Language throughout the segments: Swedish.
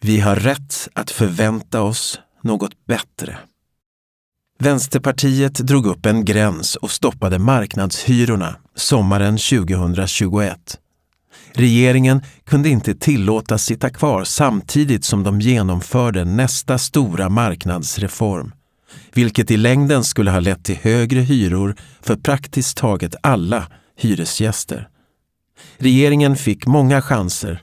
Vi har rätt att förvänta oss något bättre. Vänsterpartiet drog upp en gräns och stoppade marknadshyrorna sommaren 2021. Regeringen kunde inte tillåtas sitta kvar samtidigt som de genomförde nästa stora marknadsreform, vilket i längden skulle ha lett till högre hyror för praktiskt taget alla hyresgäster. Regeringen fick många chanser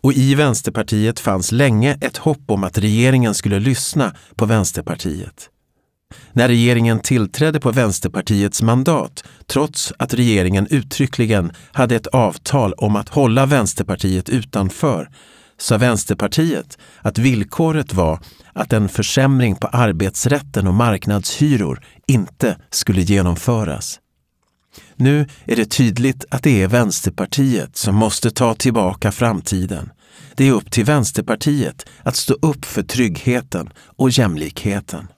och i Vänsterpartiet fanns länge ett hopp om att regeringen skulle lyssna på Vänsterpartiet. När regeringen tillträdde på Vänsterpartiets mandat, trots att regeringen uttryckligen hade ett avtal om att hålla Vänsterpartiet utanför, sa Vänsterpartiet att villkoret var att en försämring på arbetsrätten och marknadshyror inte skulle genomföras. Nu är det tydligt att det är Vänsterpartiet som måste ta tillbaka framtiden. Det är upp till Vänsterpartiet att stå upp för tryggheten och jämlikheten.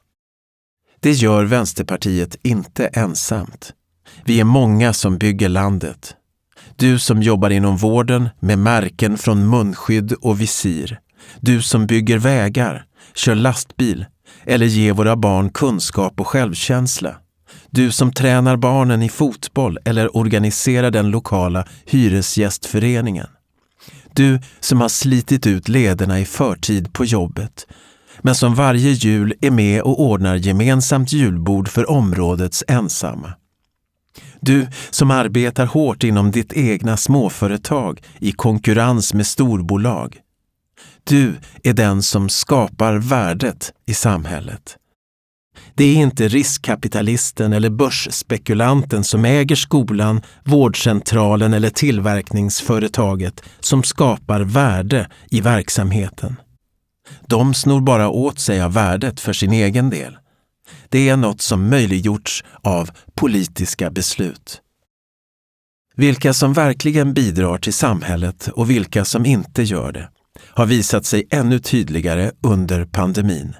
Det gör Vänsterpartiet inte ensamt. Vi är många som bygger landet. Du som jobbar inom vården med märken från munskydd och visir. Du som bygger vägar, kör lastbil eller ger våra barn kunskap och självkänsla. Du som tränar barnen i fotboll eller organiserar den lokala hyresgästföreningen. Du som har slitit ut lederna i förtid på jobbet men som varje jul är med och ordnar gemensamt julbord för områdets ensamma. Du som arbetar hårt inom ditt egna småföretag i konkurrens med storbolag. Du är den som skapar värdet i samhället. Det är inte riskkapitalisten eller börsspekulanten som äger skolan, vårdcentralen eller tillverkningsföretaget som skapar värde i verksamheten. De snor bara åt sig av värdet för sin egen del. Det är något som möjliggjorts av politiska beslut. Vilka som verkligen bidrar till samhället och vilka som inte gör det har visat sig ännu tydligare under pandemin.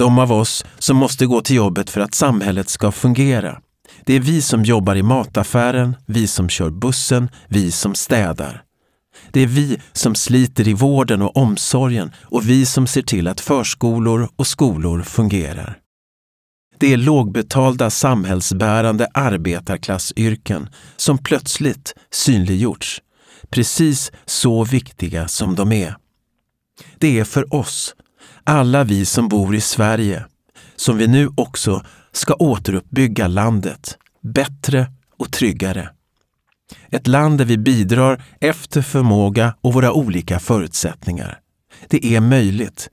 De av oss som måste gå till jobbet för att samhället ska fungera. Det är vi som jobbar i mataffären, vi som kör bussen, vi som städar. Det är vi som sliter i vården och omsorgen och vi som ser till att förskolor och skolor fungerar. Det är lågbetalda samhällsbärande arbetarklassyrken som plötsligt synliggjorts, precis så viktiga som de är. Det är för oss, alla vi som bor i Sverige, som vi nu också ska återuppbygga landet bättre och tryggare. Ett land där vi bidrar efter förmåga och våra olika förutsättningar. Det är möjligt.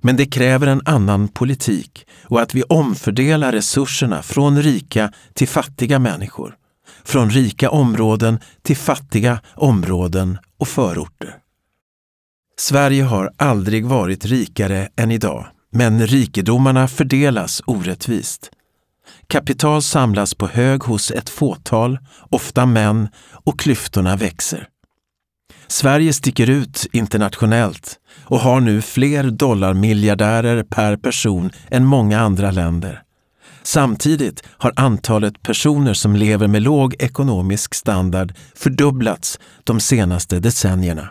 Men det kräver en annan politik och att vi omfördelar resurserna från rika till fattiga människor. Från rika områden till fattiga områden och förorter. Sverige har aldrig varit rikare än idag, men rikedomarna fördelas orättvist. Kapital samlas på hög hos ett fåtal, ofta män, och klyftorna växer. Sverige sticker ut internationellt och har nu fler dollarmiljardärer per person än många andra länder. Samtidigt har antalet personer som lever med låg ekonomisk standard fördubblats de senaste decennierna.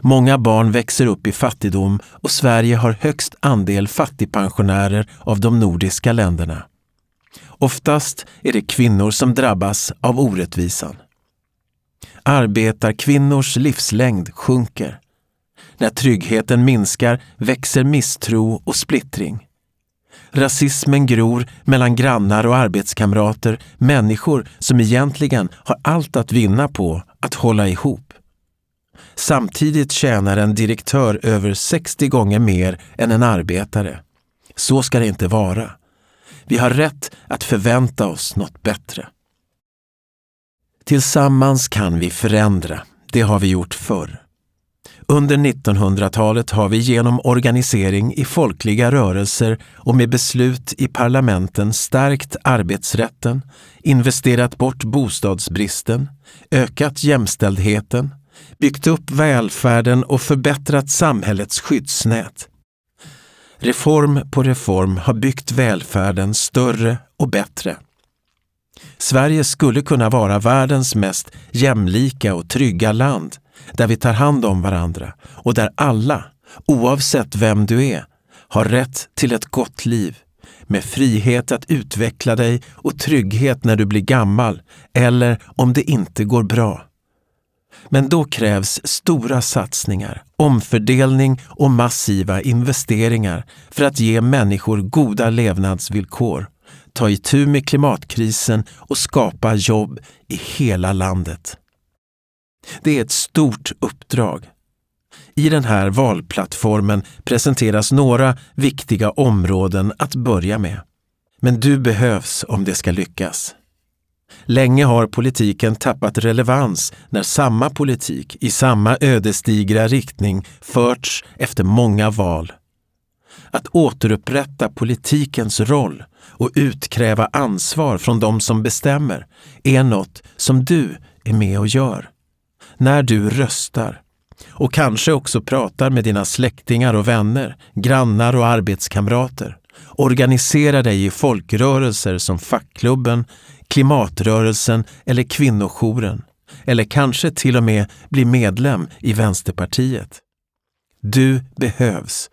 Många barn växer upp i fattigdom och Sverige har högst andel fattigpensionärer av de nordiska länderna. Oftast är det kvinnor som drabbas av orättvisan. Arbetarkvinnors livslängd sjunker. När tryggheten minskar växer misstro och splittring. Rasismen gror mellan grannar och arbetskamrater, människor som egentligen har allt att vinna på att hålla ihop. Samtidigt tjänar en direktör över 60 gånger mer än en arbetare. Så ska det inte vara. Vi har rätt att förvänta oss något bättre. Tillsammans kan vi förändra. Det har vi gjort förr. Under 1900-talet har vi genom organisering i folkliga rörelser och med beslut i parlamenten stärkt arbetsrätten, investerat bort bostadsbristen, ökat jämställdheten, byggt upp välfärden och förbättrat samhällets skyddsnät. Reform på reform har byggt välfärden större och bättre. Sverige skulle kunna vara världens mest jämlika och trygga land där vi tar hand om varandra och där alla, oavsett vem du är, har rätt till ett gott liv med frihet att utveckla dig och trygghet när du blir gammal eller om det inte går bra. Men då krävs stora satsningar, omfördelning och massiva investeringar för att ge människor goda levnadsvillkor, ta itu med klimatkrisen och skapa jobb i hela landet. Det är ett stort uppdrag. I den här valplattformen presenteras några viktiga områden att börja med. Men du behövs om det ska lyckas. Länge har politiken tappat relevans när samma politik i samma ödesdigra riktning förts efter många val. Att återupprätta politikens roll och utkräva ansvar från de som bestämmer är något som du är med och gör. När du röstar och kanske också pratar med dina släktingar och vänner, grannar och arbetskamrater. Organisera dig i folkrörelser som fackklubben, klimatrörelsen eller kvinnojouren. Eller kanske till och med bli medlem i Vänsterpartiet. Du behövs.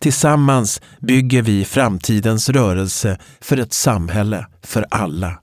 Tillsammans bygger vi framtidens rörelse för ett samhälle för alla.